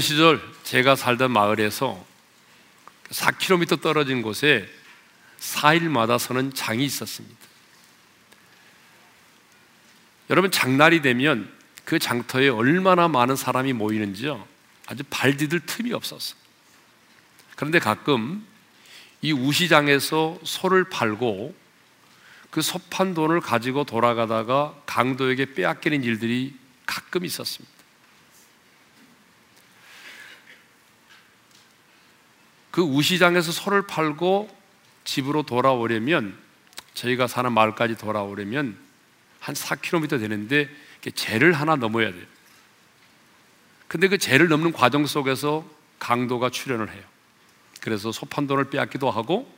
시절 제가 살던 마을에서 4km 떨어진 곳에 4일마다 서는 장이 있었습니다. 여러분 장날이 되면 그 장터에 얼마나 많은 사람이 모이는지요. 아주 발 디딜 틈이 없었어. 그런데 가끔 이 우시장에서 소를 팔고 그 소판 돈을 가지고 돌아가다가 강도에게 빼앗기는 일들이 가끔 있었습니다. 그 우시장에서 소를 팔고 집으로 돌아오려면 저희가 사는 마을까지 돌아오려면 한 4km 되는데 재를 하나 넘어야 돼요. 근데 그 재를 넘는 과정 속에서 강도가 출현을 해요. 그래서 소판돈을 빼앗기도 하고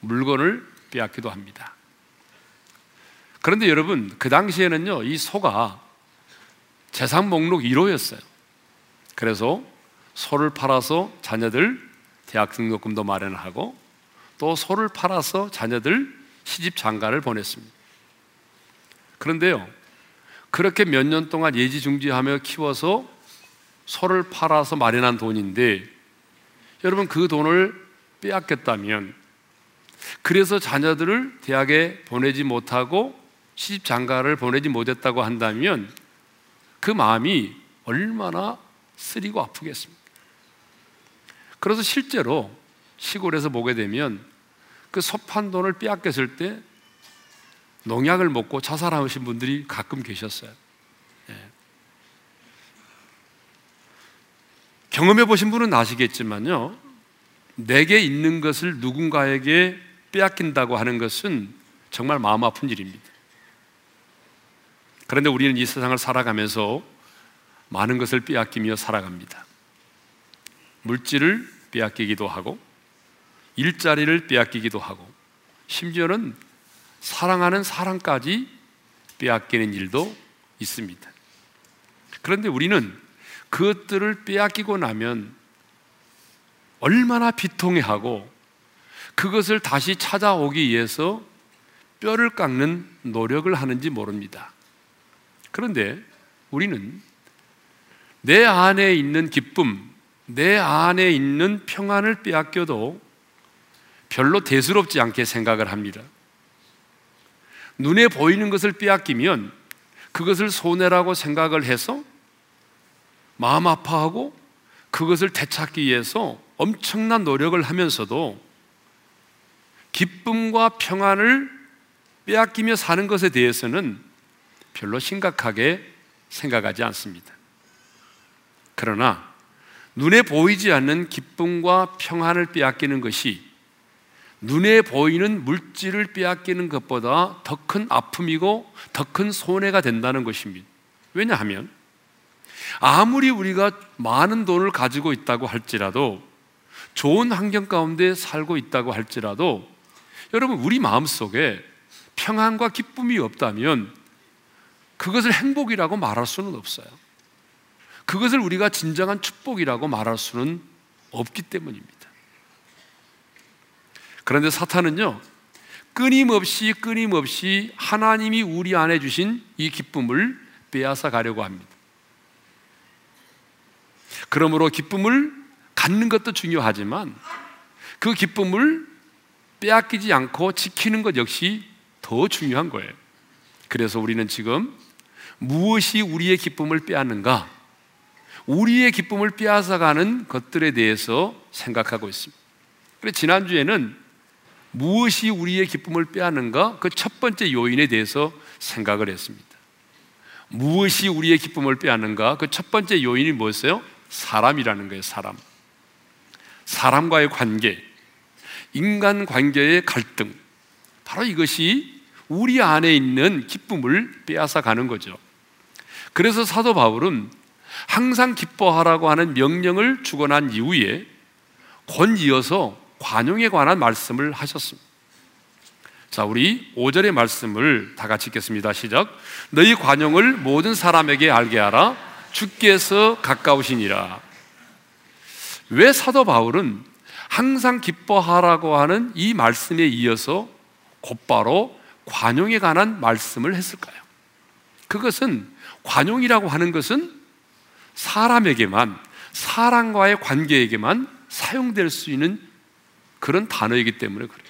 물건을 빼앗기도 합니다. 그런데 여러분, 그 당시에는요, 이 소가 재산 목록 1호였어요. 그래서 소를 팔아서 자녀들 대학 등록금도 마련하고 또 소를 팔아서 자녀들 시집 장가를 보냈습니다. 그런데요, 그렇게 몇 년 동안 예지중지하며 키워서 소를 팔아서 마련한 돈인데 여러분 그 돈을 빼앗겼다면 그래서 자녀들을 대학에 보내지 못하고 시집 장가를 보내지 못했다고 한다면 그 마음이 얼마나 쓰리고 아프겠습니까? 그래서 실제로 시골에서 보게 되면 그 섭한 돈을 빼앗겼을 때 농약을 먹고 자살하신 분들이 가끔 계셨어요. 예. 경험해 보신 분은 아시겠지만요. 내게 있는 것을 누군가에게 빼앗긴다고 하는 것은 정말 마음 아픈 일입니다. 그런데 우리는 이 세상을 살아가면서 많은 것을 빼앗기며 살아갑니다. 물질을 빼앗기기도 하고, 일자리를 빼앗기기도 하고, 심지어는 사랑하는 사랑까지 빼앗기는 일도 있습니다. 그런데 우리는 그것들을 빼앗기고 나면 얼마나 비통해하고 그것을 다시 찾아오기 위해서 뼈를 깎는 노력을 하는지 모릅니다. 그런데 우리는 내 안에 있는 기쁨, 내 안에 있는 평안을 빼앗겨도 별로 대수롭지 않게 생각을 합니다. 눈에 보이는 것을 빼앗기면 그것을 손해라고 생각을 해서 마음 아파하고 그것을 되찾기 위해서 엄청난 노력을 하면서도 기쁨과 평안을 빼앗기며 사는 것에 대해서는 별로 심각하게 생각하지 않습니다. 그러나 눈에 보이지 않는 기쁨과 평안을 빼앗기는 것이 눈에 보이는 물질을 빼앗기는 것보다 더 큰 아픔이고 더 큰 손해가 된다는 것입니다. 왜냐하면 아무리 우리가 많은 돈을 가지고 있다고 할지라도 좋은 환경 가운데 살고 있다고 할지라도 여러분 우리 마음 속에 평안과 기쁨이 없다면 그것을 행복이라고 말할 수는 없어요. 그것을 우리가 진정한 축복이라고 말할 수는 없기 때문입니다. 그런데 사탄은요, 끊임없이 끊임없이 하나님이 우리 안에 주신 이 기쁨을 빼앗아 가려고 합니다. 그러므로 기쁨을 갖는 것도 중요하지만 그 기쁨을 빼앗기지 않고 지키는 것 역시 더 중요한 거예요. 그래서 우리는 지금 무엇이 우리의 기쁨을 빼앗는가? 우리의 기쁨을 빼앗아가는 것들에 대해서 생각하고 있습니다. 그래 지난주에는 무엇이 우리의 기쁨을 빼앗는가? 그 첫 번째 요인에 대해서 생각을 했습니다. 무엇이 우리의 기쁨을 빼앗는가? 그 첫 번째 요인이 뭐였어요? 사람이라는 거예요, 사람. 사람과의 관계, 인간 관계의 갈등. 바로 이것이 우리 안에 있는 기쁨을 빼앗아 가는 거죠. 그래서 사도 바울은 항상 기뻐하라고 하는 명령을 주고 난 이후에 곧 이어서 관용에 관한 말씀을 하셨습니다. 자, 우리 5절의 말씀을 다 같이 읽겠습니다. 시작. 너희 관용을 모든 사람에게 알게 하라. 주께서 가까우시니라. 왜 사도 바울은 항상 기뻐하라고 하는 이 말씀에 이어서 곧바로 관용에 관한 말씀을 했을까요? 그것은 관용이라고 하는 것은 사람에게만 사람과의 관계에게만 사용될 수 있는 그런 단어이기 때문에 그래요.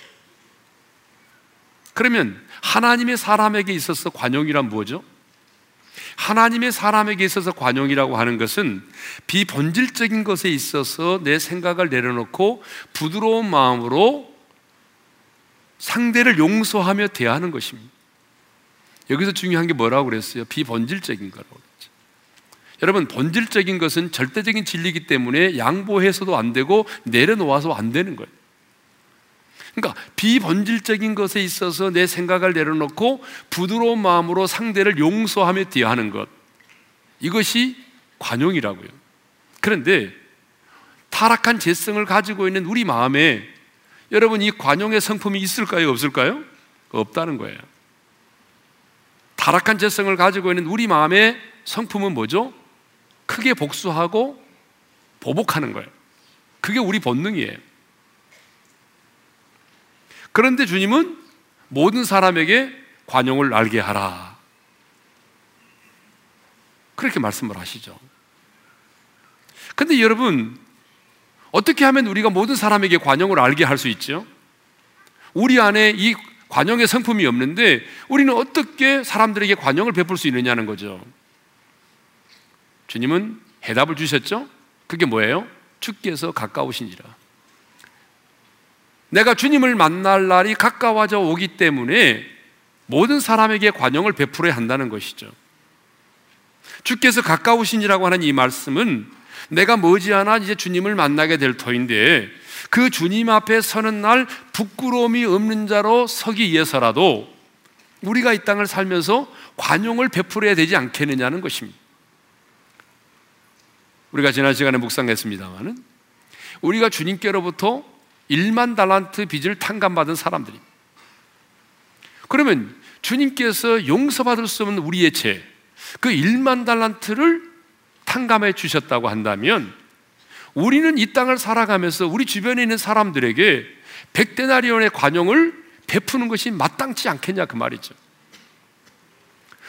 그러면 하나님의 사람에게 있어서 관용이란 뭐죠? 하나님의 사람에게 있어서 관용이라고 하는 것은 비본질적인 것에 있어서 내 생각을 내려놓고 부드러운 마음으로 상대를 용서하며 대하는 것입니다. 여기서 중요한 게 뭐라고 그랬어요? 비본질적인 거라고. 여러분, 본질적인 것은 절대적인 진리이기 때문에 양보해서도 안 되고 내려놓아서 안 되는 거예요. 그러니까 비본질적인 것에 있어서 내 생각을 내려놓고 부드러운 마음으로 상대를 용서하며 대하는 것. 이것이 관용이라고요. 그런데 타락한 재성을 가지고 있는 우리 마음에 여러분 이 관용의 성품이 있을까요? 없을까요? 없다는 거예요. 타락한 재성을 가지고 있는 우리 마음의 성품은 뭐죠? 크게 복수하고 보복하는 거예요. 그게 우리 본능이에요. 그런데 주님은 모든 사람에게 관용을 알게 하라. 그렇게 말씀을 하시죠. 근데 여러분, 어떻게 하면 우리가 모든 사람에게 관용을 알게 할 수 있죠? 우리 안에 이 관용의 성품이 없는데 우리는 어떻게 사람들에게 관용을 베풀 수 있느냐는 거죠. 주님은 해답을 주셨죠? 그게 뭐예요? 주께서 가까우신지라. 내가 주님을 만날 날이 가까워져 오기 때문에 모든 사람에게 관용을 베풀어야 한다는 것이죠. 주께서 가까우신이라고 하는 이 말씀은 내가 머지않아 이제 주님을 만나게 될 터인데 그 주님 앞에 서는 날 부끄러움이 없는 자로 서기 위해서라도 우리가 이 땅을 살면서 관용을 베풀어야 되지 않겠느냐는 것입니다. 우리가 지난 시간에 묵상했습니다만은 우리가 주님께로부터 1만 달란트 빚을 탕감받은 사람들이. 그러면 주님께서 용서받을 수 없는 우리의 죄, 그 1만 달란트를 탕감해 주셨다고 한다면 우리는 이 땅을 살아가면서 우리 주변에 있는 사람들에게 백대나리온의 관용을 베푸는 것이 마땅치 않겠냐 그 말이죠.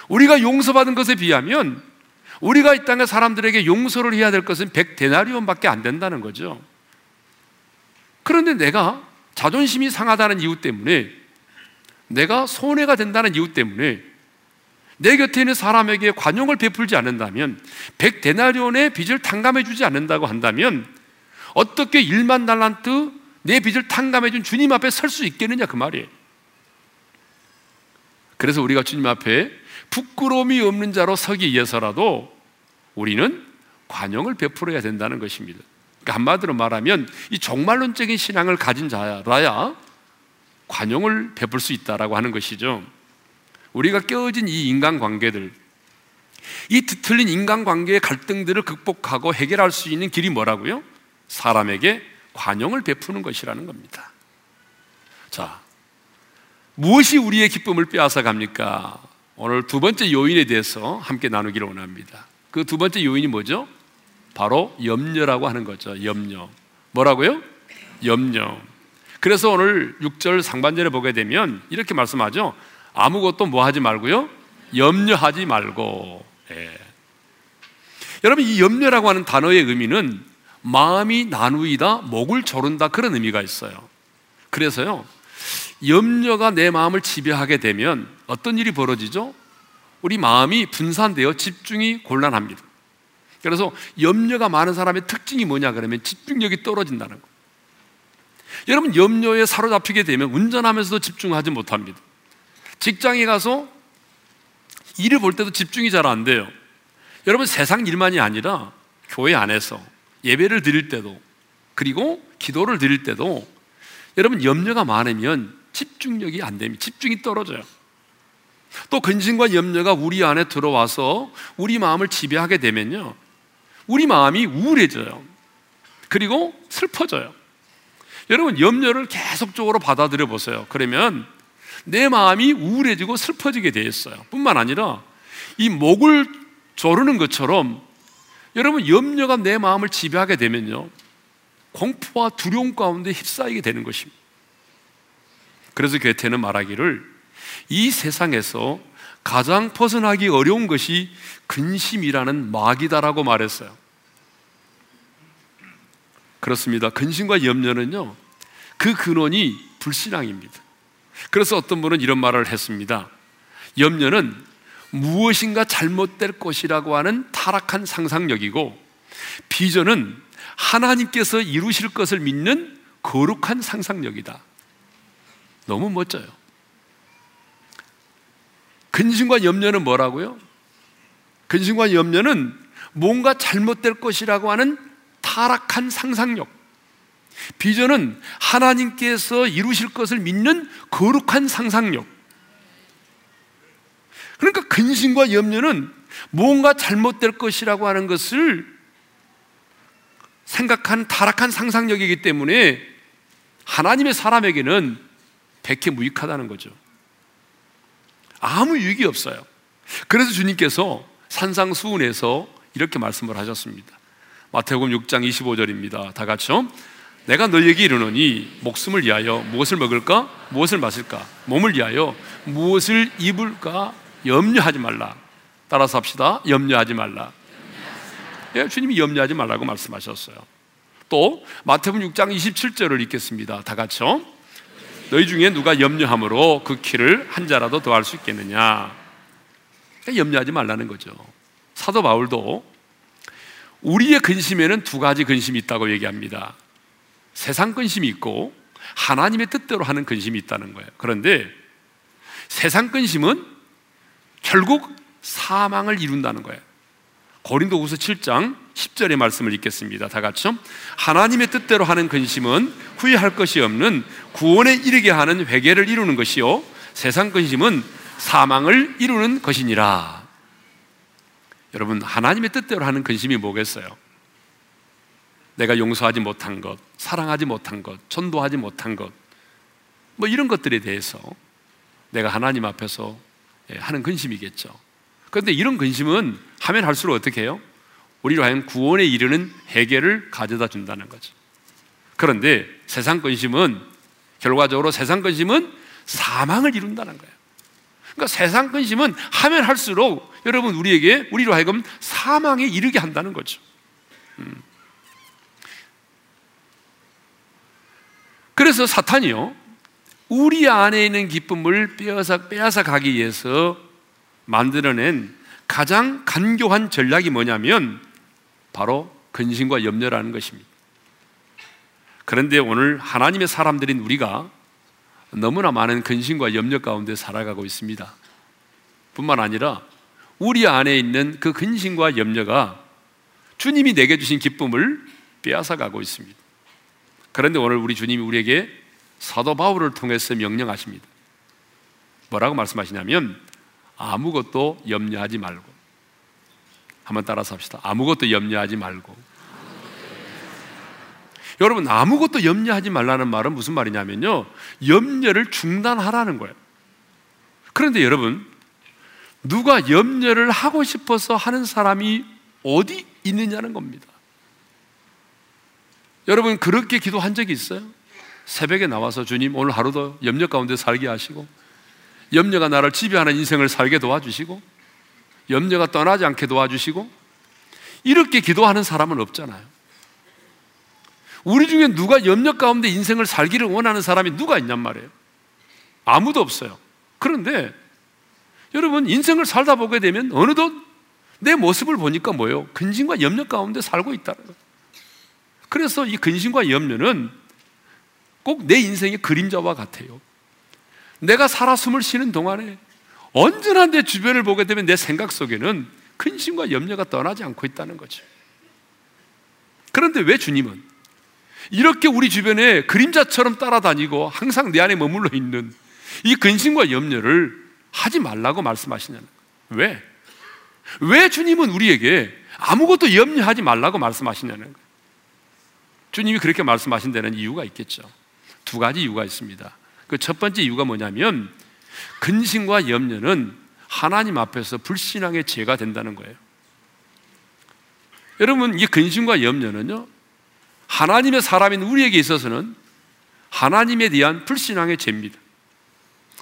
우리가 용서받은 것에 비하면 우리가 이 땅의 사람들에게 용서를 해야 될 것은 백대나리온밖에 안 된다는 거죠. 그런데 내가 자존심이 상하다는 이유 때문에 내가 손해가 된다는 이유 때문에 내 곁에 있는 사람에게 관용을 베풀지 않는다면 백 데나리온의 빚을 탕감해 주지 않는다고 한다면 어떻게 1만 달란트 내 빚을 탕감해 준 주님 앞에 설 수 있겠느냐 그 말이에요. 그래서 우리가 주님 앞에 부끄러움이 없는 자로 서기 위해서라도 우리는 관용을 베풀어야 된다는 것입니다. 그러니까 한마디로 말하면 이 종말론적인 신앙을 가진 자라야 관용을 베풀 수 있다라고 하는 것이죠. 우리가 깨어진 이 인간 관계들, 이 뒤틀린 인간 관계의 갈등들을 극복하고 해결할 수 있는 길이 뭐라고요? 사람에게 관용을 베푸는 것이라는 겁니다. 자, 무엇이 우리의 기쁨을 빼앗아 갑니까? 오늘 두 번째 요인에 대해서 함께 나누기를 원합니다. 그 두 번째 요인이 뭐죠? 바로 염려라고 하는 거죠. 염려. 뭐라고요? 염려. 그래서 오늘 6절 상반절에 보게 되면 이렇게 말씀하죠. 아무것도 뭐 하지 말고요. 염려하지 말고. 예. 여러분 이 염려라고 하는 단어의 의미는 마음이 나누이다, 목을 조른다 그런 의미가 있어요. 그래서요. 염려가 내 마음을 지배하게 되면 어떤 일이 벌어지죠? 우리 마음이 분산되어 집중이 곤란합니다. 그래서 염려가 많은 사람의 특징이 뭐냐 그러면 집중력이 떨어진다는 거. 여러분 염려에 사로잡히게 되면 운전하면서도 집중하지 못합니다. 직장에 가서 일을 볼 때도 집중이 잘 안 돼요. 여러분 세상 일만이 아니라 교회 안에서 예배를 드릴 때도 그리고 기도를 드릴 때도 여러분 염려가 많으면 집중력이 안 됩니다. 집중이 떨어져요. 또 근심과 염려가 우리 안에 들어와서 우리 마음을 지배하게 되면요. 우리 마음이 우울해져요. 그리고 슬퍼져요. 여러분, 염려를 계속적으로 받아들여 보세요. 그러면 내 마음이 우울해지고 슬퍼지게 되어 있어요. 뿐만 아니라 이 목을 조르는 것처럼 여러분, 염려가 내 마음을 지배하게 되면요. 공포와 두려움 가운데 휩싸이게 되는 것입니다. 그래서 괴테는 말하기를 이 세상에서 가장 벗어나기 어려운 것이 근심이라는 마귀다라고 말했어요. 그렇습니다. 근심과 염려는요, 그 근원이 불신앙입니다. 그래서 어떤 분은 이런 말을 했습니다. 염려는 무엇인가 잘못될 것이라고 하는 타락한 상상력이고, 비전은 하나님께서 이루실 것을 믿는 거룩한 상상력이다. 너무 멋져요. 근심과 염려는 뭐라고요? 근심과 염려는 뭔가 잘못될 것이라고 하는 타락한 상상력. 비전은 하나님께서 이루실 것을 믿는 거룩한 상상력. 그러니까 근심과 염려는 뭔가 잘못될 것이라고 하는 것을 생각한 타락한 상상력이기 때문에 하나님의 사람에게는 백해 무익하다는 거죠. 아무 유익이 없어요. 그래서 주님께서 산상수훈에서 이렇게 말씀을 하셨습니다. 마태복음 6장 25절입니다. 다 같이요. 내가 너에게 이르노니 목숨을 위하여 무엇을 먹을까? 무엇을 마실까? 몸을 위하여 무엇을 입을까? 염려하지 말라. 따라서 합시다. 염려하지 말라. 예, 주님이 염려하지 말라고 말씀하셨어요. 또 마태복음 6장 27절을 읽겠습니다. 다 같이요. 너희 중에 누가 염려함으로 그 키를 한 자라도 더할 수 있겠느냐? 그러니까 염려하지 말라는 거죠. 사도 바울도 우리의 근심에는 두 가지 근심이 있다고 얘기합니다. 세상 근심이 있고 하나님의 뜻대로 하는 근심이 있다는 거예요. 그런데 세상 근심은 결국 사망을 이룬다는 거예요. 고린도후서 7장 10절의 말씀을 읽겠습니다. 다 같이요. 하나님의 뜻대로 하는 근심은 후회할 것이 없는 구원에 이르게 하는 회개를 이루는 것이요. 세상 근심은 사망을 이루는 것이니라. 여러분, 하나님의 뜻대로 하는 근심이 뭐겠어요? 내가 용서하지 못한 것, 사랑하지 못한 것, 전도하지 못한 것, 뭐 이런 것들에 대해서 내가 하나님 앞에서 예, 하는 근심이겠죠. 그런데 이런 근심은 하면 할수록 어떻게 해요? 우리로 하여금 구원에 이르는 해결을 가져다 준다는 거죠. 그런데 세상 근심은 결과적으로 세상 근심은 사망을 이룬다는 거예요. 그러니까 세상 근심은 하면 할수록 여러분 우리에게 우리로 하여금 사망에 이르게 한다는 거죠. 음. 그래서 사탄이요 우리 안에 있는 기쁨을 빼앗아 빼앗아 가기 위해서 만들어낸 가장 간교한 전략이 뭐냐면 바로 근심과 염려라는 것입니다. 그런데 오늘 하나님의 사람들인 우리가 너무나 많은 근심과 염려 가운데 살아가고 있습니다. 뿐만 아니라 우리 안에 있는 그 근심과 염려가 주님이 내게 주신 기쁨을 빼앗아 가고 있습니다. 그런데 오늘 우리 주님이 우리에게 사도 바울을 통해서 명령하십니다. 뭐라고 말씀하시냐면 아무것도 염려하지 말고. 한번 따라서 합시다. 아무것도 염려하지 말고. 여러분 아무것도 염려하지 말라는 말은 무슨 말이냐면요. 염려를 중단하라는 거예요. 그런데 여러분 누가 염려를 하고 싶어서 하는 사람이 어디 있느냐는 겁니다. 여러분 그렇게 기도한 적이 있어요? 새벽에 나와서 주님 오늘 하루도 염려 가운데 살게 하시고 염려가 나를 지배하는 인생을 살게 도와주시고 염려가 떠나지 않게 도와주시고 이렇게 기도하는 사람은 없잖아요. 우리 중에 누가 염려 가운데 인생을 살기를 원하는 사람이 누가 있냔 말이에요. 아무도 없어요. 그런데 여러분 인생을 살다 보게 되면 어느덧 내 모습을 보니까 뭐예요? 근심과 염려 가운데 살고 있다는 거예요. 그래서 이 근심과 염려는 꼭 내 인생의 그림자와 같아요. 내가 살아 숨을 쉬는 동안에 언제나 내 주변을 보게 되면 내 생각 속에는 근심과 염려가 떠나지 않고 있다는 거죠. 그런데 왜 주님은 이렇게 우리 주변에 그림자처럼 따라다니고 항상 내 안에 머물러 있는 이 근심과 염려를 하지 말라고 말씀하시냐는 왜? 왜 주님은 우리에게 아무것도 염려하지 말라고 말씀하시냐는 거예요. 주님이 그렇게 말씀하신 데는 이유가 있겠죠. 두 가지 이유가 있습니다. 그 첫 번째 이유가 뭐냐면 근심과 염려는 하나님 앞에서 불신앙의 죄가 된다는 거예요. 여러분, 이 근심과 염려는요, 하나님의 사람인 우리에게 있어서는 하나님에 대한 불신앙의 죄입니다.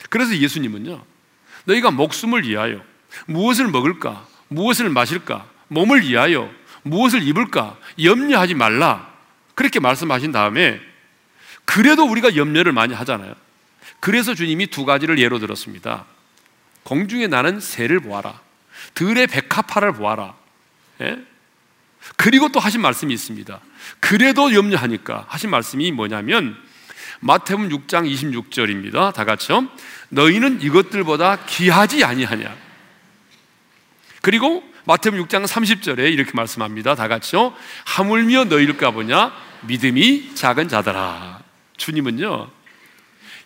그래서 예수님은요, 너희가 목숨을 위하여 무엇을 먹을까, 무엇을 마실까, 몸을 위하여 무엇을 입을까 염려하지 말라. 그렇게 말씀하신 다음에 그래도 우리가 염려를 많이 하잖아요. 그래서 주님이 두 가지를 예로 들었습니다. 공중에 나는 새를 보아라. 들의 백합화를 보아라. 예? 그리고 또 하신 말씀이 있습니다. 그래도 염려하니까 하신 말씀이 뭐냐면 마태복음 6장 26절입니다. 다 같이요. 너희는 이것들보다 귀하지 아니하냐. 그리고 마태복음 6장 30절에 이렇게 말씀합니다. 다 같이요. 하물며 너희일까 보냐 믿음이 작은 자들아. 주님은요.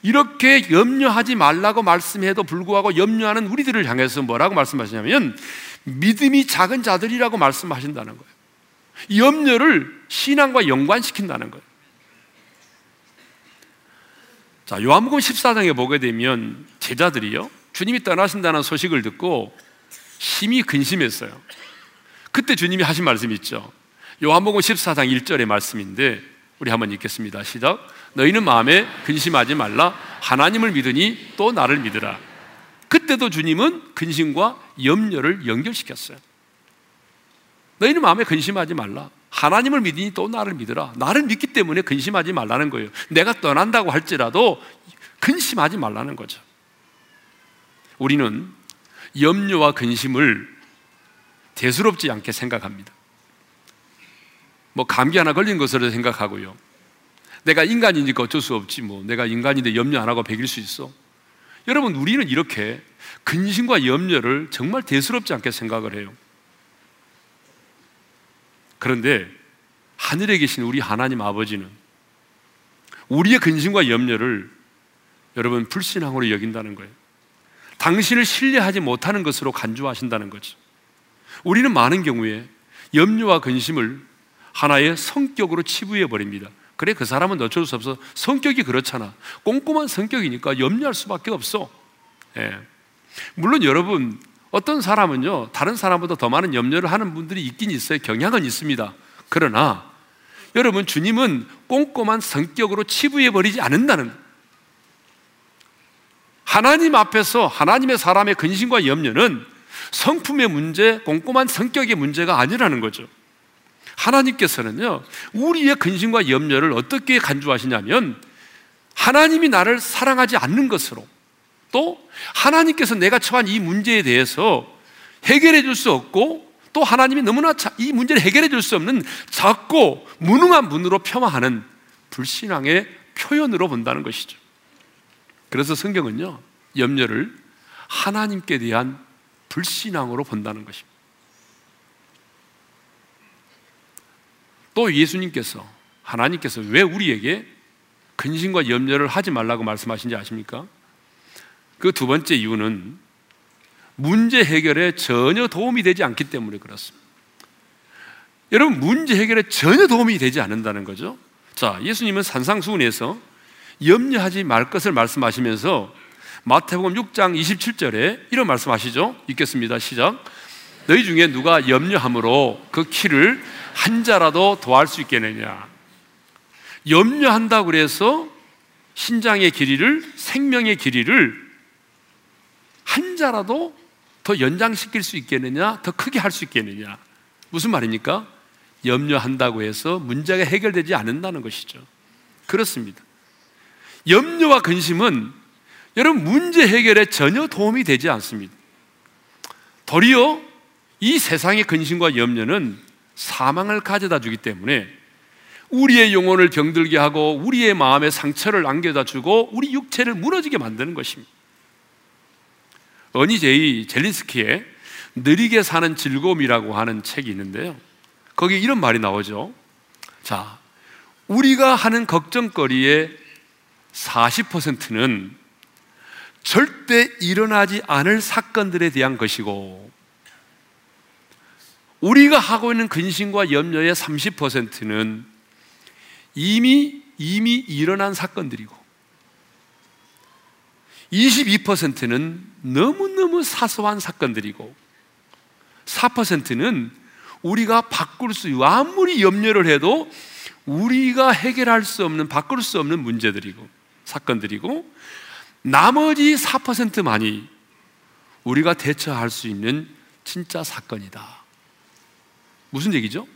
이렇게 염려하지 말라고 말씀해도 불구하고 염려하는 우리들을 향해서 뭐라고 말씀하시냐면 믿음이 작은 자들이라고 말씀하신다는 거예요. 염려를 신앙과 연관시킨다는 거예요. 자, 요한복음 14장에 보게 되면 제자들이요. 주님이 떠나신다는 소식을 듣고 심히 근심했어요. 그때 주님이 하신 말씀이 있죠. 요한복음 14장 1절의 말씀인데 우리 한번 읽겠습니다. 시작. 너희는 마음에 근심하지 말라. 하나님을 믿으니 또 나를 믿으라. 그때도 주님은 근심과 염려를 연결시켰어요. 너희는 마음에 근심하지 말라. 하나님을 믿으니 또 나를 믿으라. 나를 믿기 때문에 근심하지 말라는 거예요. 내가 떠난다고 할지라도 근심하지 말라는 거죠. 우리는 염려와 근심을 대수롭지 않게 생각합니다. 뭐 감기 하나 걸린 것으로 생각하고요. 내가 인간이니까 어쩔 수 없지 뭐. 내가 인간인데 염려 안 하고 배길 수 있어. 여러분 우리는 이렇게 근심과 염려를 정말 대수롭지 않게 생각을 해요. 그런데 하늘에 계신 우리 하나님 아버지는 우리의 근심과 염려를 여러분 불신앙으로 여긴다는 거예요. 당신을 신뢰하지 못하는 것으로 간주하신다는 거죠. 우리는 많은 경우에 염려와 근심을 하나의 성격으로 치부해 버립니다. 그래 그 사람은 어쩔 수 없어 성격이 그렇잖아. 꼼꼼한 성격이니까 염려할 수밖에 없어. 예. 물론 여러분 어떤 사람은요 다른 사람보다 더 많은 염려를 하는 분들이 있긴 있어요. 경향은 있습니다. 그러나 여러분 주님은 꼼꼼한 성격으로 치부해 버리지 않는다는 하나님 앞에서 하나님의 사람의 근심과 염려는 성품의 문제, 꼼꼼한 성격의 문제가 아니라는 거죠. 하나님께서는요, 우리의 근심과 염려를 어떻게 간주하시냐면, 하나님이 나를 사랑하지 않는 것으로, 또 하나님께서 내가 처한 이 문제에 대해서 해결해 줄 수 없고, 또 하나님이 너무나 이 문제를 해결해 줄 수 없는 작고 무능한 분으로 폄하하는 불신앙의 표현으로 본다는 것이죠. 그래서 성경은요, 염려를 하나님께 대한 불신앙으로 본다는 것입니다. 또 예수님께서, 하나님께서 왜 우리에게 근심과 염려를 하지 말라고 말씀하신지 아십니까? 그 두 번째 이유는 문제 해결에 전혀 도움이 되지 않기 때문에 그렇습니다. 여러분, 문제 해결에 전혀 도움이 되지 않는다는 거죠. 자, 예수님은 산상수훈에서 염려하지 말 것을 말씀하시면서 마태복음 6장 27절에 이런 말씀하시죠. 읽겠습니다. 시작. 너희 중에 누가 염려함으로 그 키를 한 자라도 더할 수 있겠느냐? 염려한다 그래서 신장의 길이를 생명의 길이를 한 자라도 더 연장시킬 수 있겠느냐? 더 크게 할 수 있겠느냐? 무슨 말입니까? 염려한다고 해서 문제가 해결되지 않는다는 것이죠. 그렇습니다. 염려와 근심은 여러분 문제 해결에 전혀 도움이 되지 않습니다. 도리어 이 세상의 근심과 염려는 사망을 가져다 주기 때문에 우리의 영혼을 병들게 하고 우리의 마음에 상처를 안겨다 주고 우리 육체를 무너지게 만드는 것입니다. 어니 제이 젤린스키의 느리게 사는 즐거움이라고 하는 책이 있는데요. 거기에 이런 말이 나오죠. 자, 우리가 하는 걱정거리의 40%는 절대 일어나지 않을 사건들에 대한 것이고, 우리가 하고 있는 근심과 염려의 30%는 이미, 이미 일어난 사건들이고, 22%는 너무너무 사소한 사건들이고, 4%는 우리가 바꿀 수, 아무리 염려를 해도 우리가 해결할 수 없는, 바꿀 수 없는 문제들이고, 사건들이고, 나머지 4%만이 우리가 대처할 수 있는 진짜 사건이다. 무슨 얘기죠?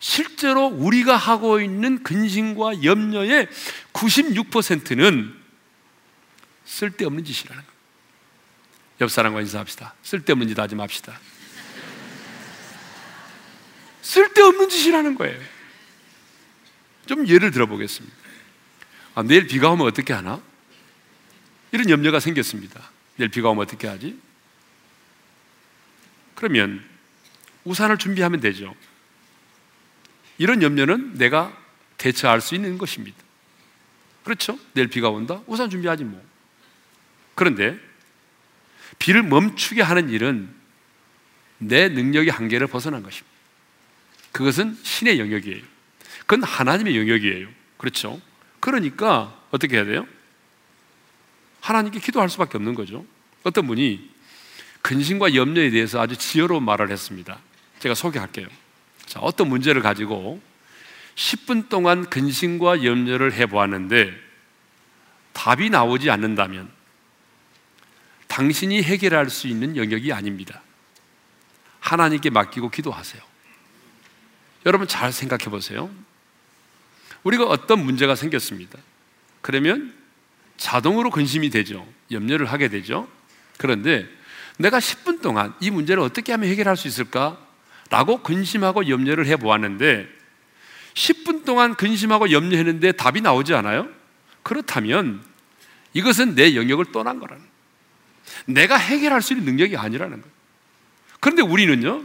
실제로 우리가 하고 있는 근심과 염려의 96%는 쓸데없는 짓이라는 거예요. 옆 사람과 인사합시다. 쓸데없는 짓 하지 맙시다. 쓸데없는 짓이라는 거예요. 좀 예를 들어보겠습니다. 아, 내일 비가 오면 어떻게 하나? 이런 염려가 생겼습니다. 내일 비가 오면 어떻게 하지? 그러면 우산을 준비하면 되죠. 이런 염려는 내가 대처할 수 있는 것입니다. 그렇죠? 내일 비가 온다? 우산 준비하지 뭐. 그런데 비를 멈추게 하는 일은 내 능력의 한계를 벗어난 것입니다. 그것은 신의 영역이에요. 그건 하나님의 영역이에요. 그렇죠? 그러니까 어떻게 해야 돼요? 하나님께 기도할 수밖에 없는 거죠. 어떤 분이 근심과 염려에 대해서 아주 지혜로운 말을 했습니다. 제가 소개할게요. 자, 어떤 문제를 가지고 10분 동안 근심과 염려를 해보았는데 답이 나오지 않는다면 당신이 해결할 수 있는 영역이 아닙니다. 하나님께 맡기고 기도하세요. 여러분 잘 생각해 보세요. 우리가 어떤 문제가 생겼습니다. 그러면 자동으로 근심이 되죠. 염려를 하게 되죠. 그런데 내가 10분 동안 이 문제를 어떻게 하면 해결할 수 있을까? 라고 근심하고 염려를 해 보았는데 10분 동안 근심하고 염려했는데 답이 나오지 않아요? 그렇다면 이것은 내 영역을 떠난 거라는 거예요. 내가 해결할 수 있는 능력이 아니라는 거예요. 그런데 우리는요,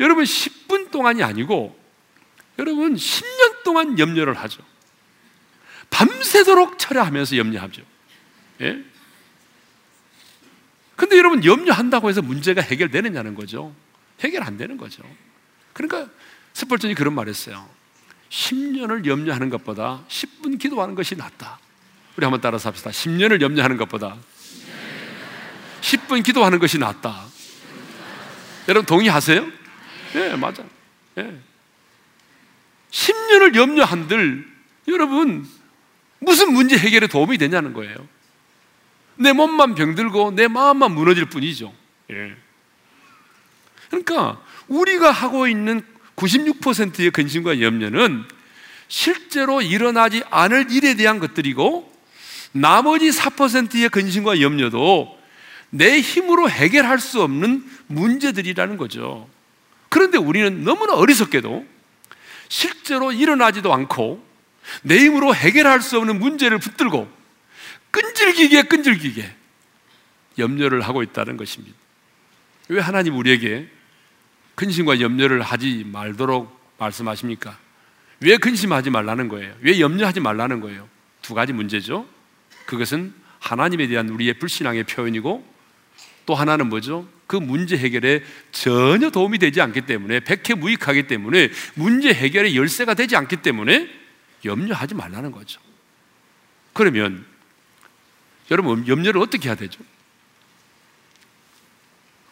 여러분 10분 동안이 아니고 여러분 10년 동안 염려를 하죠. 밤새도록 철야하면서 염려하죠. 예? 근데 여러분 염려한다고 해서 문제가 해결되느냐는 거죠. 해결 안 되는 거죠. 그러니까 스펄전이 그런 말 했어요. 10년을 염려하는 것보다 10분 기도하는 것이 낫다. 우리 한번 따라서 합시다. 10년을 염려하는 것보다 10분 기도하는 것이 낫다. 여러분 동의하세요? 예, 네, 맞아. 예. 네. 10년을 염려한들 여러분 무슨 문제 해결에 도움이 되냐는 거예요. 내 몸만 병들고 내 마음만 무너질 뿐이죠. 예. 그러니까 우리가 하고 있는 96%의 근심과 염려는 실제로 일어나지 않을 일에 대한 것들이고 나머지 4%의 근심과 염려도 내 힘으로 해결할 수 없는 문제들이라는 거죠. 그런데 우리는 너무나 어리석게도 실제로 일어나지도 않고 내 힘으로 해결할 수 없는 문제를 붙들고 끈질기게 끈질기게 염려를 하고 있다는 것입니다. 왜 하나님 우리에게 근심과 염려를 하지 말도록 말씀하십니까? 왜 근심하지 말라는 거예요? 왜 염려하지 말라는 거예요? 두 가지 문제죠. 그것은 하나님에 대한 우리의 불신앙의 표현이고 또 하나는 뭐죠? 그 문제 해결에 전혀 도움이 되지 않기 때문에 백해 무익하기 때문에 문제 해결의 열쇠가 되지 않기 때문에 염려하지 말라는 거죠. 그러면 여러분 염려를 어떻게 해야 되죠?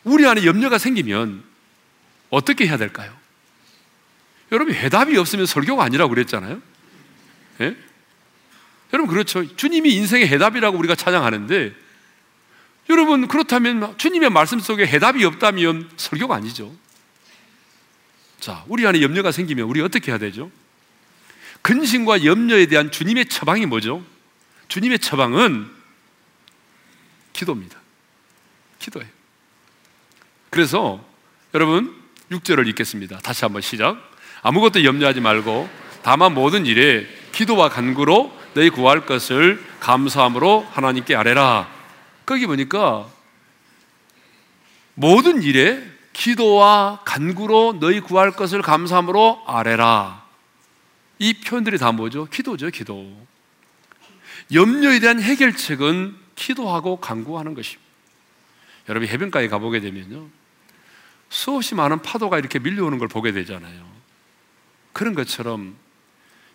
우리 안에 염려가 생기면 어떻게 해야 될까요? 여러분 해답이 없으면 설교가 아니라고 그랬잖아요. 예? 여러분 그렇죠. 주님이 인생의 해답이라고 우리가 찬양하는데 여러분 그렇다면 주님의 말씀 속에 해답이 없다면 설교가 아니죠. 자, 우리 안에 염려가 생기면 우리 어떻게 해야 되죠? 근심과 염려에 대한 주님의 처방이 뭐죠? 주님의 처방은 기도입니다. 기도예요. 그래서 여러분 6절을 읽겠습니다. 다시 한번 시작. 아무것도 염려하지 말고 다만 모든 일에 기도와 간구로 너희 구할 것을 감사함으로 하나님께 아뢰라. 거기 보니까 모든 일에 기도와 간구로 너희 구할 것을 감사함으로 아뢰라. 이 표현들이 다 뭐죠? 기도죠, 기도. 염려에 대한 해결책은 기도하고 간구하는 것입니다. 여러분 해변가에 가보게 되면요. 수없이 많은 파도가 이렇게 밀려오는 걸 보게 되잖아요. 그런 것처럼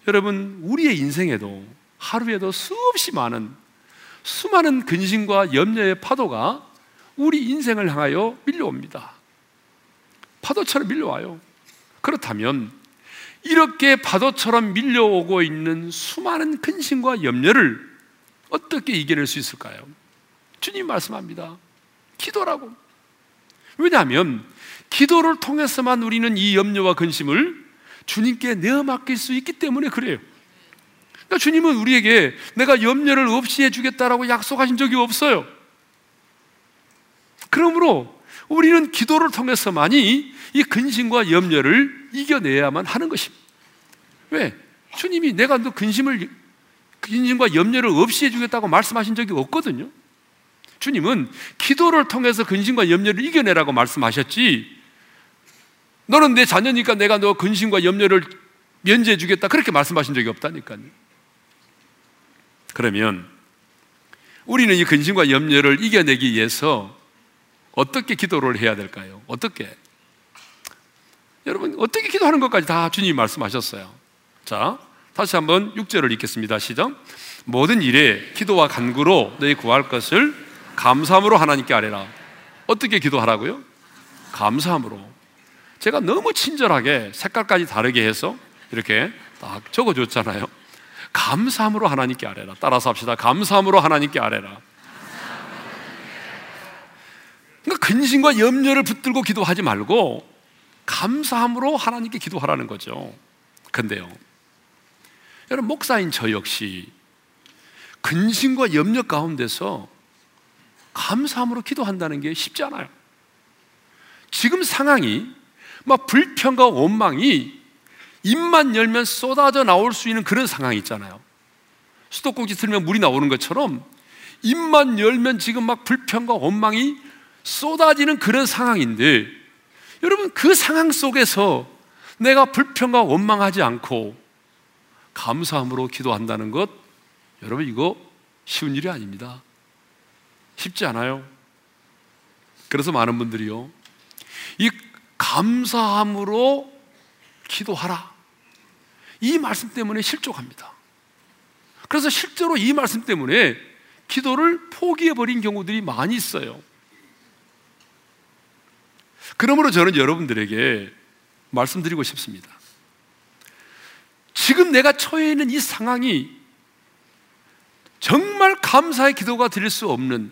여러분 우리의 인생에도 하루에도 수없이 많은 수많은 근심과 염려의 파도가 우리 인생을 향하여 밀려옵니다. 파도처럼 밀려와요. 그렇다면 이렇게 파도처럼 밀려오고 있는 수많은 근심과 염려를 어떻게 이겨낼 수 있을까요? 주님 말씀합니다. 기도라고. 왜냐하면 기도를 통해서만 우리는 이 염려와 근심을 주님께 내어 맡길 수 있기 때문에 그래요. 그러니까 주님은 우리에게 내가 염려를 없이 해주겠다라고 약속하신 적이 없어요. 그러므로 우리는 기도를 통해서만이 이 근심과 염려를 이겨내야만 하는 것입니다. 왜? 주님이 내가 너 근심을 근심과 염려를 없이 해주겠다고 말씀하신 적이 없거든요. 주님은 기도를 통해서 근심과 염려를 이겨내라고 말씀하셨지. 너는 내 자녀니까 내가 너 근심과 염려를 면제해 주겠다. 그렇게 말씀하신 적이 없다니까요. 그러면 우리는 이 근심과 염려를 이겨내기 위해서 어떻게 기도를 해야 될까요? 어떻게? 여러분, 어떻게 기도하는 것까지 다 주님이 말씀하셨어요. 자, 다시 한번 6절을 읽겠습니다. 시작. 모든 일에 기도와 간구로 너희 구할 것을 감사함으로 하나님께 아뢰라. 어떻게 기도하라고요? 감사함으로. 제가 너무 친절하게 색깔까지 다르게 해서 이렇게 딱 적어줬잖아요. 감사함으로 하나님께 아뢰라. 따라서 합시다. 감사함으로 하나님께 아뢰라. 그러니까 근심과 염려를 붙들고 기도하지 말고 감사함으로 하나님께 기도하라는 거죠. 근데요. 여러분 목사인 저 역시 근심과 염려 가운데서 감사함으로 기도한다는 게 쉽지 않아요. 지금 상황이 막 불평과 원망이 입만 열면 쏟아져 나올 수 있는 그런 상황이 있잖아요. 수도꼭지 틀면 물이 나오는 것처럼 입만 열면 지금 막 불평과 원망이 쏟아지는 그런 상황인데 여러분 그 상황 속에서 내가 불평과 원망하지 않고 감사함으로 기도한다는 것 여러분 이거 쉬운 일이 아닙니다. 쉽지 않아요. 그래서 많은 분들이요. 이 감사함으로 기도하라. 이 말씀 때문에 실족합니다. 그래서 실제로 이 말씀 때문에 기도를 포기해버린 경우들이 많이 있어요. 그러므로 저는 여러분들에게 말씀드리고 싶습니다. 지금 내가 처해 있는 이 상황이 정말 감사의 기도가 드릴 수 없는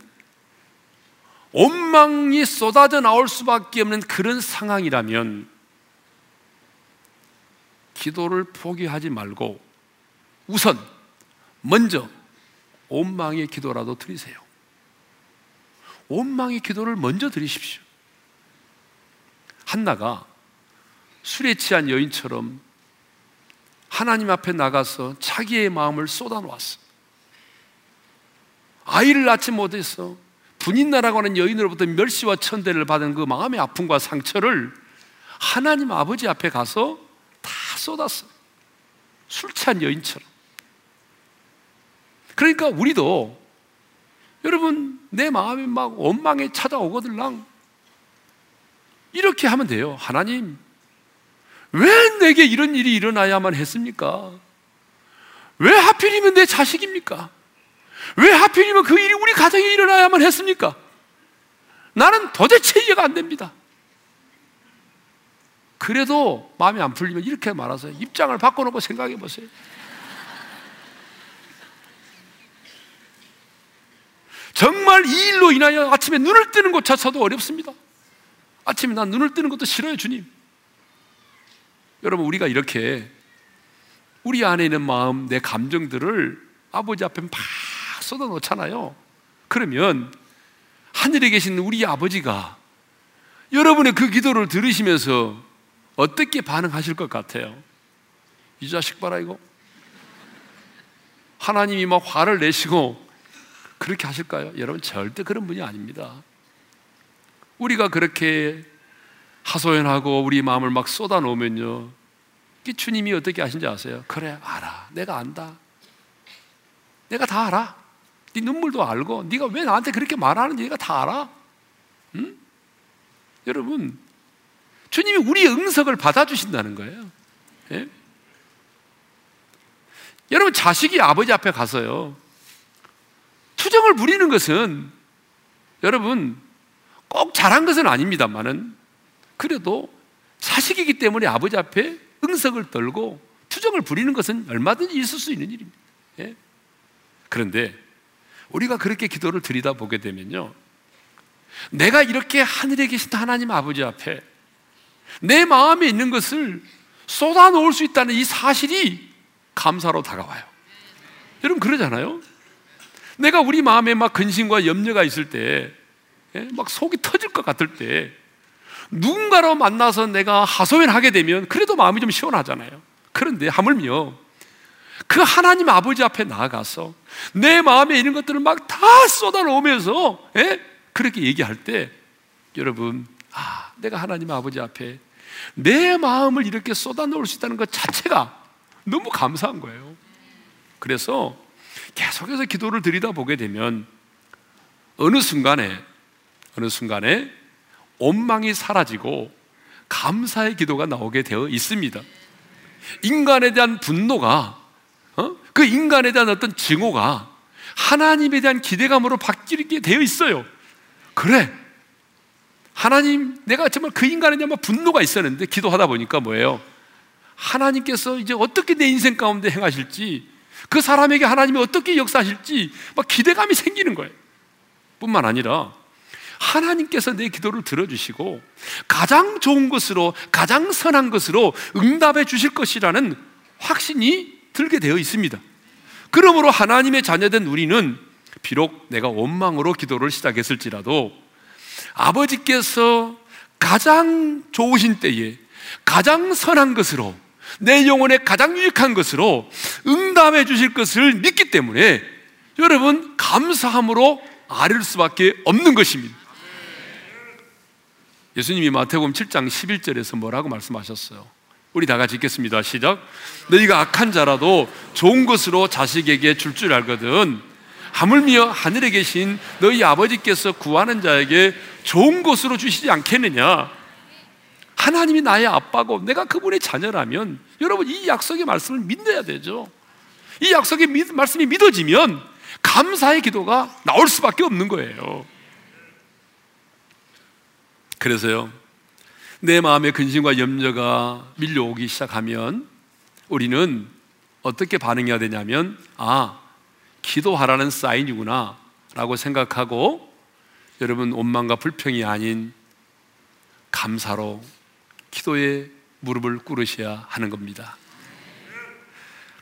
원망이 쏟아져 나올 수밖에 없는 그런 상황이라면 기도를 포기하지 말고 우선 먼저 원망의 기도라도 드리세요. 원망의 기도를 먼저 드리십시오. 한나가 술에 취한 여인처럼 하나님 앞에 나가서 자기의 마음을 쏟아놓았어. 아이를 낳지 못해서 분인나라고 하는 여인으로부터 멸시와 천대를 받은 그 마음의 아픔과 상처를 하나님 아버지 앞에 가서 다 쏟았어. 술 취한 여인처럼. 그러니까 우리도 여러분 내 마음이 막 원망에 찾아오거들랑 이렇게 하면 돼요. 하나님, 왜 내게 이런 일이 일어나야만 했습니까? 왜 하필이면 내 자식입니까? 왜 하필이면 그 일이 우리 가정에 일어나야만 했습니까? 나는 도대체 이해가 안 됩니다. 그래도 마음이 안 풀리면 이렇게 말하세요. 입장을 바꿔놓고 생각해 보세요. 정말 이 일로 인하여 아침에 눈을 뜨는 것조차도 어렵습니다. 아침에 난 눈을 뜨는 것도 싫어요, 주님. 여러분, 우리가 이렇게 우리 안에 있는 마음, 내 감정들을 아버지 앞에 막 쏟아 놓잖아요. 그러면 하늘에 계신 우리 아버지가 여러분의 그 기도를 들으시면서 어떻게 반응하실 것 같아요? 이 자식 봐라, 이거. 하나님이 막 화를 내시고 그렇게 하실까요? 여러분, 절대 그런 분이 아닙니다. 우리가 그렇게 하소연하고 우리 마음을 막 쏟아 놓으면요. 주님이 어떻게 하신지 아세요? 그래, 알아. 내가 안다. 내가 다 알아. 네 눈물도 알고 네가 왜 나한테 그렇게 말하는지 내가 다 알아. 응? 여러분, 주님이 우리의 응석을 받아주신다는 거예요. 예? 여러분, 자식이 아버지 앞에 가서요. 투정을 부리는 것은 여러분, 꼭 잘한 것은 아닙니다만은 그래도 자식이기 때문에 아버지 앞에 응석을 떨고 투정을 부리는 것은 얼마든지 있을 수 있는 일입니다. 예? 그런데 우리가 그렇게 기도를 드리다 보게 되면요. 내가 이렇게 하늘에 계신 하나님 아버지 앞에 내 마음에 있는 것을 쏟아 놓을 수 있다는 이 사실이 감사로 다가와요. 여러분 그러잖아요. 내가 우리 마음에 막 근심과 염려가 있을 때, 예? 막 속이 터질 것 같을 때, 누군가로 만나서 내가 하소연하게 되면 그래도 마음이 좀 시원하잖아요. 그런데 하물며 그 하나님 아버지 앞에 나아가서 내 마음에 있는 것들을 막 다 쏟아놓으면서 예? 그렇게 얘기할 때 여러분 아 내가 하나님 아버지 앞에 내 마음을 이렇게 쏟아놓을 수 있다는 것 자체가 너무 감사한 거예요. 그래서 계속해서 기도를 드리다 보게 되면 어느 순간에 어느 순간에 원망이 사라지고 감사의 기도가 나오게 되어 있습니다. 인간에 대한 분노가 어? 그 인간에 대한 어떤 증오가 하나님에 대한 기대감으로 바뀌게 되어 있어요. 그래. 하나님, 내가 정말 그 인간에 대한 분노가 있었는데 기도하다 보니까 뭐예요? 하나님께서 이제 어떻게 내 인생 가운데 행하실지, 그 사람에게 하나님이 어떻게 역사하실지 막 기대감이 생기는 거예요. 뿐만 아니라 하나님께서 내 기도를 들어주시고 가장 좋은 것으로, 가장 선한 것으로 응답해 주실 것이라는 확신이 들게 되어 있습니다. 그러므로 하나님의 자녀된 우리는 비록 내가 원망으로 기도를 시작했을지라도 아버지께서 가장 좋으신 때에 가장 선한 것으로 내 영혼에 가장 유익한 것으로 응답해 주실 것을 믿기 때문에 여러분 감사함으로 아릴 수밖에 없는 것입니다. 예수님이 마태복음 7장 11절에서 뭐라고 말씀하셨어요? 우리 다 같이 읽겠습니다. 시작. 너희가 악한 자라도 좋은 것으로 자식에게 줄줄 줄 알거든. 하물며 하늘에 계신 너희 아버지께서 구하는 자에게 좋은 것으로 주시지 않겠느냐? 하나님이 나의 아빠고 내가 그분의 자녀라면 여러분 이 약속의 말씀을 믿어야 되죠. 이 약속의 말씀이 믿어지면 감사의 기도가 나올 수밖에 없는 거예요. 그래서요. 내 마음의 근심과 염려가 밀려오기 시작하면 우리는 어떻게 반응해야 되냐면, 아, 기도하라는 사인이구나 라고 생각하고 여러분 원망과 불평이 아닌 감사로 기도에 무릎을 꿇으셔야 하는 겁니다.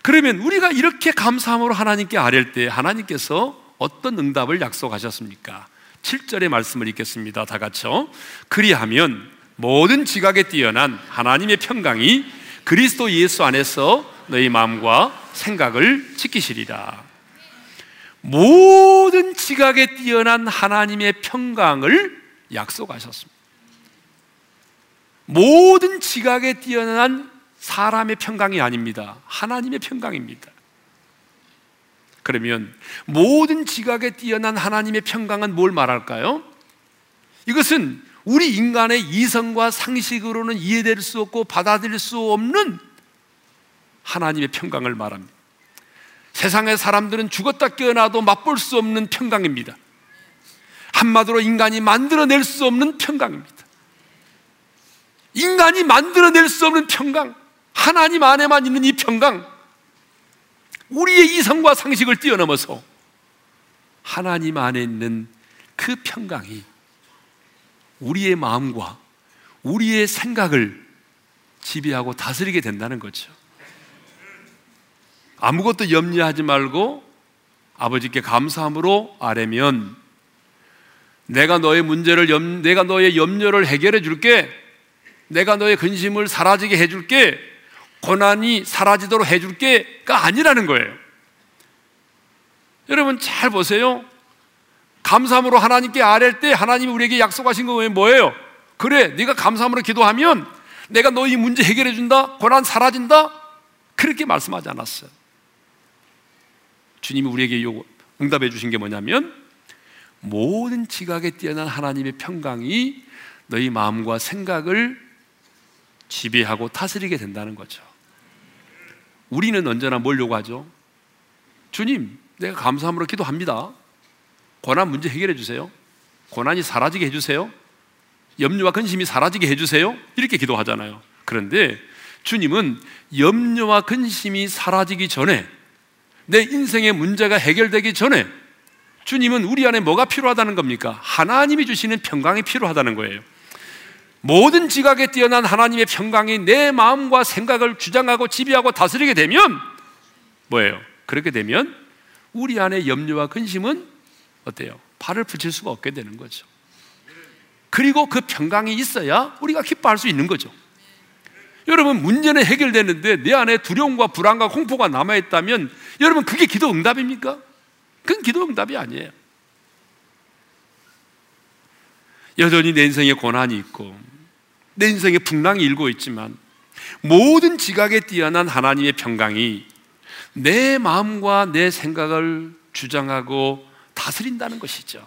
그러면 우리가 이렇게 감사함으로 하나님께 아랠 때 하나님께서 어떤 응답을 약속하셨습니까? 7절의 말씀을 읽겠습니다. 다 같이요. 그리하면 모든 지각에 뛰어난 하나님의 평강이 그리스도 예수 안에서 너희 마음과 생각을 지키시리라. 모든 지각에 뛰어난 하나님의 평강을 약속하셨습니다. 모든 지각에 뛰어난 사람의 평강이 아닙니다. 하나님의 평강입니다. 그러면 모든 지각에 뛰어난 하나님의 평강은 뭘 말할까요? 이것은 우리 인간의 이성과 상식으로는 이해될 수 없고 받아들일 수 없는 하나님의 평강을 말합니다. 세상의 사람들은 죽었다 깨어나도 맛볼 수 없는 평강입니다. 한마디로 인간이 만들어낼 수 없는 평강입니다. 인간이 만들어낼 수 없는 평강, 하나님 안에만 있는 이 평강, 우리의 이성과 상식을 뛰어넘어서 하나님 안에 있는 그 평강이 우리의 마음과 우리의 생각을 지배하고 다스리게 된다는 거죠. 아무것도 염려하지 말고 아버지께 감사함으로 아뢰면 내가 너의 문제를 염, 내가 너의 염려를 해결해 줄게. 내가 너의 근심을 사라지게 해 줄게. 고난이 사라지도록 해 줄게가 아니라는 거예요. 여러분 잘 보세요. 감사함으로 하나님께 아랠 때 하나님이 우리에게 약속하신 거 뭐예요? 그래, 네가 감사함으로 기도하면 내가 너희 문제 해결해 준다. 고난 사라진다. 그렇게 말씀하지 않았어요. 주님이 우리에게 요 응답해 주신 게 뭐냐면 모든 지각에 뛰어난 하나님의 평강이 너희 마음과 생각을 지배하고 다스리게 된다는 거죠. 우리는 언제나 뭘 요구하죠? 주님, 내가 감사함으로 기도합니다. 고난 문제 해결해 주세요. 고난이 사라지게 해 주세요. 염려와 근심이 사라지게 해 주세요. 이렇게 기도하잖아요. 그런데 주님은 염려와 근심이 사라지기 전에 내 인생의 문제가 해결되기 전에 주님은 우리 안에 뭐가 필요하다는 겁니까? 하나님이 주시는 평강이 필요하다는 거예요. 모든 지각에 뛰어난 하나님의 평강이 내 마음과 생각을 주장하고 지배하고 다스리게 되면 뭐예요? 그렇게 되면 우리 안에 염려와 근심은 어때요? 발을 붙일 수가 없게 되는 거죠. 그리고 그 평강이 있어야 우리가 기뻐할 수 있는 거죠. 여러분, 문제는 해결되는데 내 안에 두려움과 불안과 공포가 남아 있다면 여러분, 그게 기도 응답입니까? 그건 기도 응답이 아니에요. 여전히 내 인생에 고난이 있고 내 인생에 풍랑이 일고 있지만 모든 지각에 뛰어난 하나님의 평강이 내 마음과 내 생각을 주장하고 다스린다는 것이죠.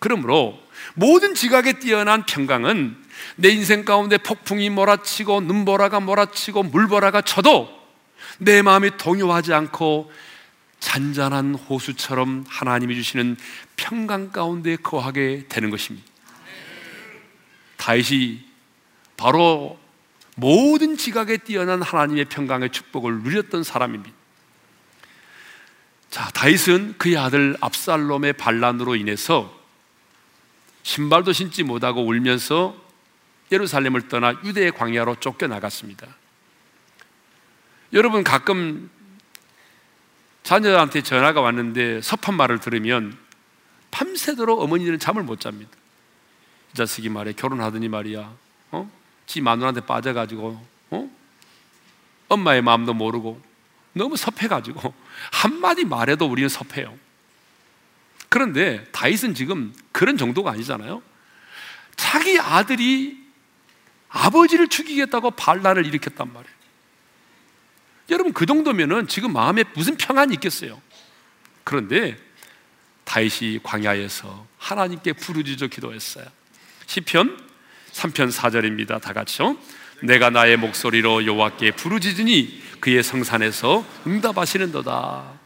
그러므로 모든 지각에 뛰어난 평강은 내 인생 가운데 폭풍이 몰아치고 눈보라가 몰아치고 물보라가 쳐도 내 마음이 동요하지 않고 잔잔한 호수처럼 하나님이 주시는 평강 가운데 거하게 되는 것입니다. 다윗이 바로 모든 지각에 뛰어난 하나님의 평강의 축복을 누렸던 사람입니다. 자, 다윗은 그의 아들 압살롬의 반란으로 인해서 신발도 신지 못하고 울면서 예루살렘을 떠나 유대의 광야로 쫓겨나갔습니다. 여러분 가끔 자녀한테 전화가 왔는데 섭한 말을 들으면 밤새도록 어머니들은 잠을 못 잡니다. 이 자식이 말해 결혼하더니 말이야, 어? 지 마누라한테 빠져가지고, 어? 엄마의 마음도 모르고 너무 섭해가지고 한마디 말해도 우리는 섭해요. 그런데 다윗은 지금 그런 정도가 아니잖아요. 자기 아들이 아버지를 죽이겠다고 반란을 일으켰단 말이에요. 여러분 그 정도면은 지금 마음에 무슨 평안이 있겠어요? 그런데 다윗이 광야에서 하나님께 부르짖어 기도했어요. 시편 3편 4절입니다. 다 같이요. 내가 나의 목소리로 여호와께 부르짖으니 그의 성산에서 응답하시는도다.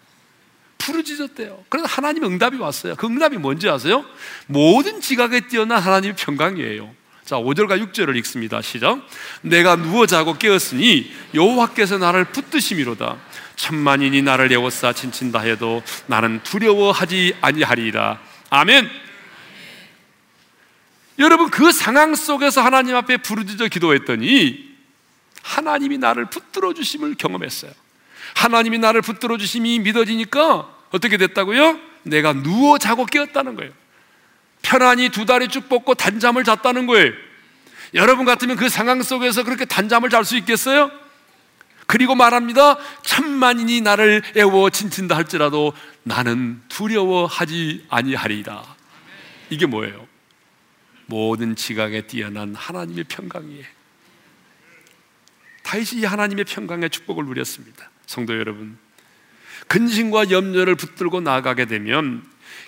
부르짖었대요. 그래서 하나님 응답이 왔어요. 그 응답이 뭔지 아세요? 모든 지각에 뛰어난 하나님의 평강이에요. 자, 5절과 6절을 읽습니다. 시작. 내가 누워 자고 깨었으니 여호와께서 나를 붙드심이로다. 천만인이 나를 애워싸 친친다 해도 나는 두려워하지 아니하리라. 아멘. 여러분 그 상황 속에서 하나님 앞에 부르짖어 기도했더니 하나님이 나를 붙들어 주심을 경험했어요. 하나님이 나를 붙들어 주심이 믿어지니까 어떻게 됐다고요? 내가 누워 자고 깨었다는 거예요. 편안히 두 다리 쭉 뻗고 단잠을 잤다는 거예요. 여러분 같으면 그 상황 속에서 그렇게 단잠을 잘 수 있겠어요? 그리고 말합니다. 천만인이 나를 애워 친친다 할지라도 나는 두려워하지 아니하리이다. 이게 뭐예요? 모든 지각에 뛰어난 하나님의 평강이에요. 다윗이 하나님의 평강의 축복을 누렸습니다. 성도 여러분, 근심과 염려를 붙들고 나아가게 되면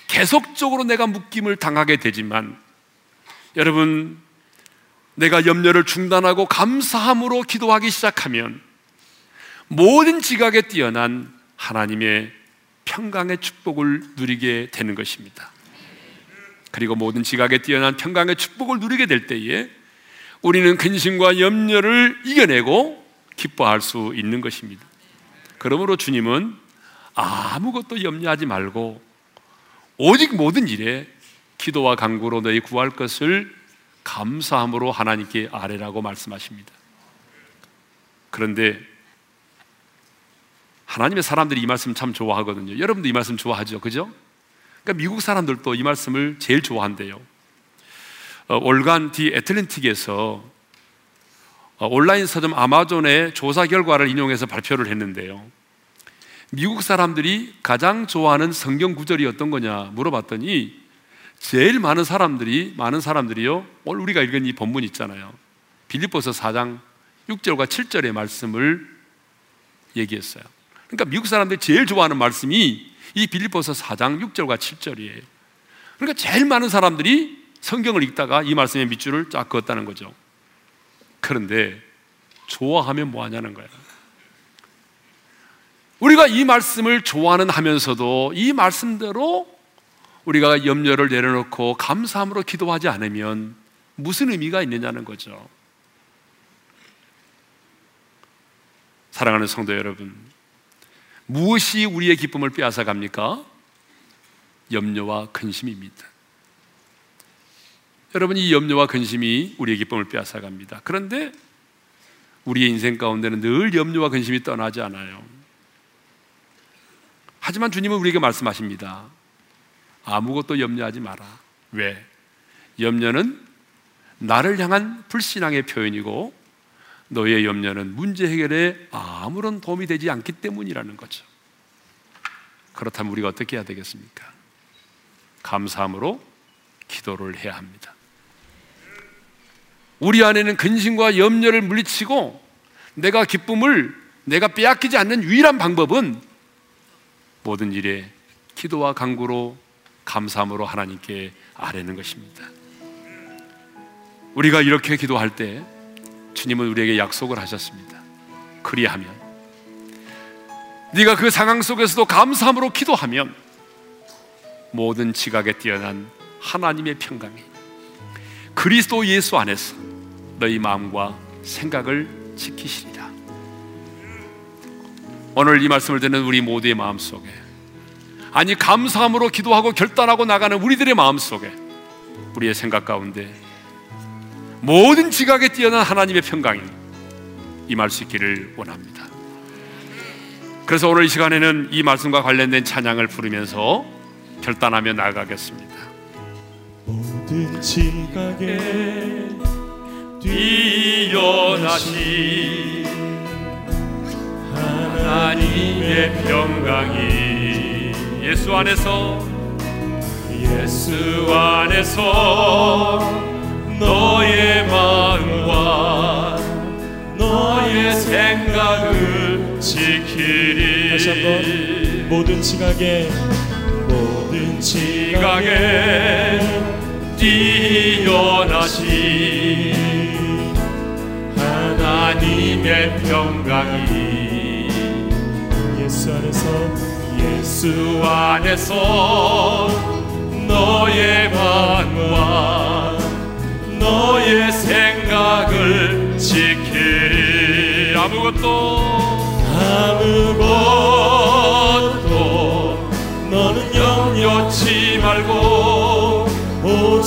계속적으로 내가 묶임을 당하게 되지만 여러분 내가 염려를 중단하고 감사함으로 기도하기 시작하면 모든 지각에 뛰어난 하나님의 평강의 축복을 누리게 되는 것입니다. 그리고 모든 지각에 뛰어난 평강의 축복을 누리게 될 때에 우리는 근심과 염려를 이겨내고 기뻐할 수 있는 것입니다. 그러므로 주님은 아무것도 염려하지 말고 오직 모든 일에 기도와 간구로 너희 구할 것을 감사함으로 하나님께 아뢰라고 말씀하십니다. 그런데 하나님의 사람들이 이 말씀 참 좋아하거든요. 여러분도 이 말씀 좋아하죠, 그죠? 그러니까 미국 사람들도 이 말씀을 제일 좋아한대요. 어, 올간 디 애틀랜틱에서 어, 온라인 서점 아마존의 조사 결과를 인용해서 발표를 했는데요. 미국 사람들이 가장 좋아하는 성경 구절이 어떤 거냐 물어봤더니 제일 많은 사람들이 많은 사람들이요. 오늘 우리가 읽은 이 본문 있잖아요. 빌립보서 4장 6절과 7절의 말씀을 얘기했어요. 그러니까 미국 사람들이 제일 좋아하는 말씀이 이 빌립보서 4장 6절과 7절이에요. 그러니까 제일 많은 사람들이 성경을 읽다가 이 말씀의 밑줄을 쫙 그었다는 거죠. 그런데 좋아하면 뭐 하냐는 거예요. 우리가 이 말씀을 좋아하는 하면서도 이 말씀대로 우리가 염려를 내려놓고 감사함으로 기도하지 않으면 무슨 의미가 있느냐는 거죠. 사랑하는 성도 여러분, 무엇이 우리의 기쁨을 빼앗아 갑니까? 염려와 근심입니다. 여러분 이 염려와 근심이 우리의 기쁨을 빼앗아갑니다. 그런데 우리의 인생 가운데는 늘 염려와 근심이 떠나지 않아요. 하지만 주님은 우리에게 말씀하십니다. 아무것도 염려하지 마라. 왜? 염려는 나를 향한 불신앙의 표현이고 너의 염려는 문제 해결에 아무런 도움이 되지 않기 때문이라는 거죠. 그렇다면 우리가 어떻게 해야 되겠습니까? 감사함으로 기도를 해야 합니다. 우리 안에는 근심과 염려를 물리치고 내가 기쁨을 내가 빼앗기지 않는 유일한 방법은 모든 일에 기도와 간구로 감사함으로 하나님께 아뢰는 것입니다. 우리가 이렇게 기도할 때 주님은 우리에게 약속을 하셨습니다. 그리하면 네가 그 상황 속에서도 감사함으로 기도하면 모든 지각에 뛰어난 하나님의 평강이 그리스도 예수 안에서 너희 마음과 생각을 지키시리라. 오늘 이 말씀을 듣는 우리 모두의 마음 속에 아니 감사함으로 기도하고 결단하고 나가는 우리들의 마음 속에 우리의 생각 가운데 모든 지각에 뛰어난 하나님의 평강이 임할 수 있기를 원합니다. 그래서 오늘 이 시간에는 이 말씀과 관련된 찬양을 부르면서 결단하며 나아가겠습니다. 모든 지각에 뛰어나신 하나님의 평강이 예수 안에서 예수 안에서 너의 마음과 너의 생각을 지키리. 다시 한번 모든 지각에 모든 지각에 뛰어나신 하나님의 평강이 예수 안에서 예수 안에서 너의 마음과 너의 생각을 지키리 아무것도 아무것도 너는 염려치 말고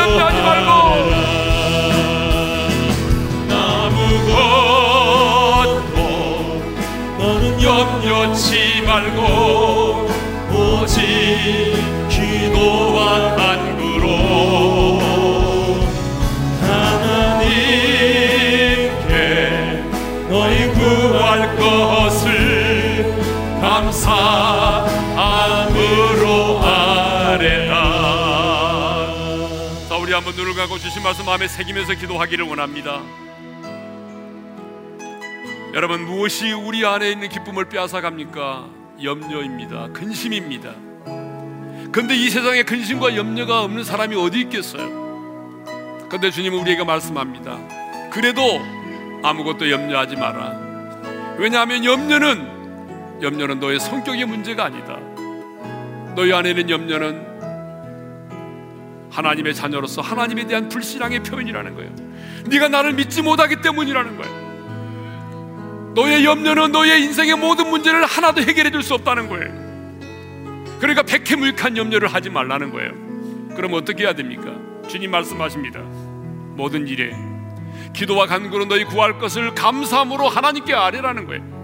아무것도 감고 주신 말씀 마음에 새기면서 기도하기를 원합니다 여러분 무엇이 우리 안에 있는 기쁨을 빼앗아 갑니까? 염려입니다. 근심입니다. 근데 이 세상에 근심과 염려가 없는 사람이 어디 있겠어요? 근데 주님은 우리에게 말씀합니다. 그래도 아무것도 염려하지 마라. 왜냐하면 염려는 염려는 너의 성격의 문제가 아니다. 너희 안에는 염려는 하나님의 자녀로서 하나님에 대한 불신앙의 표현이라는 거예요. 네가 나를 믿지 못하기 때문이라는 거예요. 너의 염려는 너의 인생의 모든 문제를 하나도 해결해 줄 수 없다는 거예요. 그러니까 백해무익한 염려를 하지 말라는 거예요. 그럼 어떻게 해야 됩니까? 주님 말씀하십니다. 모든 일에 기도와 간구로 너희 구할 것을 감사함으로 하나님께 아뢰라는 거예요.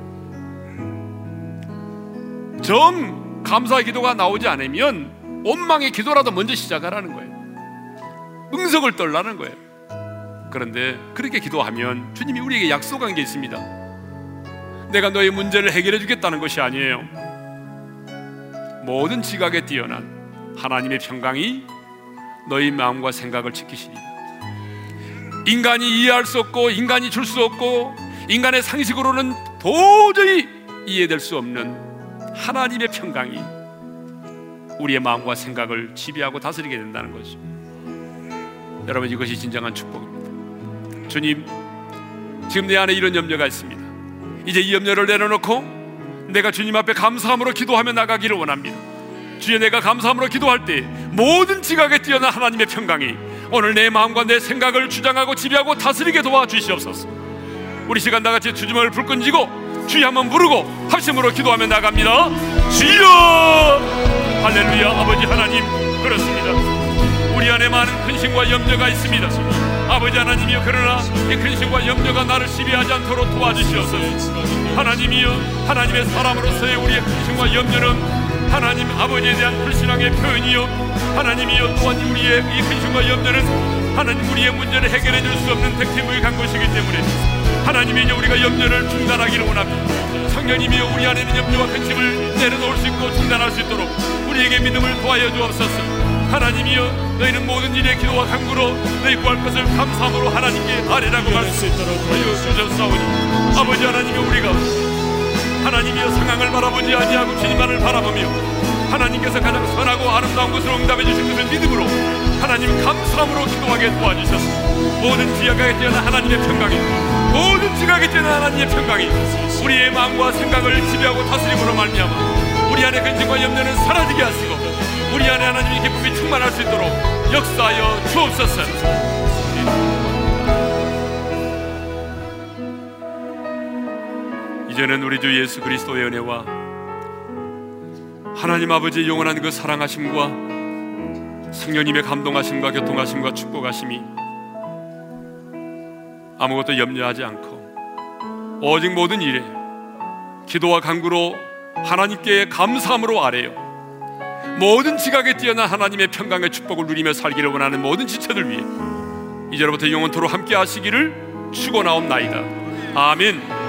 정 감사 기도가 나오지 않으면 원망의 기도라도 먼저 시작하라는 거예요. 응석을 떨라는 거예요. 그런데 그렇게 기도하면 주님이 우리에게 약속한 게 있습니다. 내가 너의 문제를 해결해 주겠다는 것이 아니에요. 모든 지각에 뛰어난 하나님의 평강이 너희 마음과 생각을 지키시니 인간이 이해할 수 없고 인간이 줄 수 없고 인간의 상식으로는 도저히 이해될 수 없는 하나님의 평강이 우리의 마음과 생각을 지배하고 다스리게 된다는 거죠. 여러분 이것이 진정한 축복입니다. 주님, 지금 내 안에 이런 염려가 있습니다. 이제 이 염려를 내려놓고 내가 주님 앞에 감사함으로 기도하며 나가기를 원합니다. 주여 내가 감사함으로 기도할 때 모든 지각에 뛰어난 하나님의 평강이 오늘 내 마음과 내 생각을 주장하고 지배하고 다스리게 도와주시옵소서. 우리 시간 다 같이 주님을 불 끈지고 주여 한번 부르고 합심으로 기도하며 나갑니다. 주여! 할렐루야 아버지 하나님 그렇습니다. 우리 안에 많은 근심과 염려가 있습니다. 아버지 하나님이여 그러나 이 근심과 염려가 나를 시비하지 않도록 도와주시옵소서. 하나님이여 하나님의 사람으로서의 우리의 근심과 염려는 하나님 아버지에 대한 불신앙의 표현이요 하나님이여 또한 우리의 이 근심과 염려는 하나님 우리의 문제를 해결해 줄 수 없는 득템무익한 것이기 때문에 하나님이 이제 우리가 염려를 중단하기를 원합니다 성령님이여 우리 안에 있는 염려와 근심을 내려놓을 수 있고 중단할 수 있도록 우리에게 믿음을 도하여 주옵소서 하나님이여 너희는 모든 일에 기도와 간구로 너희 구할 것을 감사함으로 하나님께 아뢰라고 말씀하여 주셨사오니 아버지 하나님이 우리가 하나님이여 상황을 바라보지 아니하고 주님만을 바라보며 하나님께서 가장 선하고 아름다운 것으로 응답해 주신 것을 믿음으로 하나님 감사함으로 기도하게 도와주셔서 모든 지각에 뛰어난 하나님의 평강이 모든 지각에 뛰어난 하나님의 평강이 우리의 마음과 생각을 지배하고 다스림으로 말미암아 우리 안에 근심과 염려는 사라지게 하시고 우리 안에 하나님의 기쁨이 충만할 수 있도록 역사하여 주옵소서. 이제는 우리 주 예수 그리스도의 은혜와 하나님 아버지의 영원한 그 사랑하심과 성령님의 감동하심과 교통하심과 축복하심이 아무것도 염려하지 않고 오직 모든 일에 기도와 간구로 하나님께 감사함으로 아래요 모든 지각에 뛰어난 하나님의 평강의 축복을 누리며 살기를 원하는 모든 지체들 위해 이제로부터 영원토록 함께 하시기를 축원하옵나이다. 아멘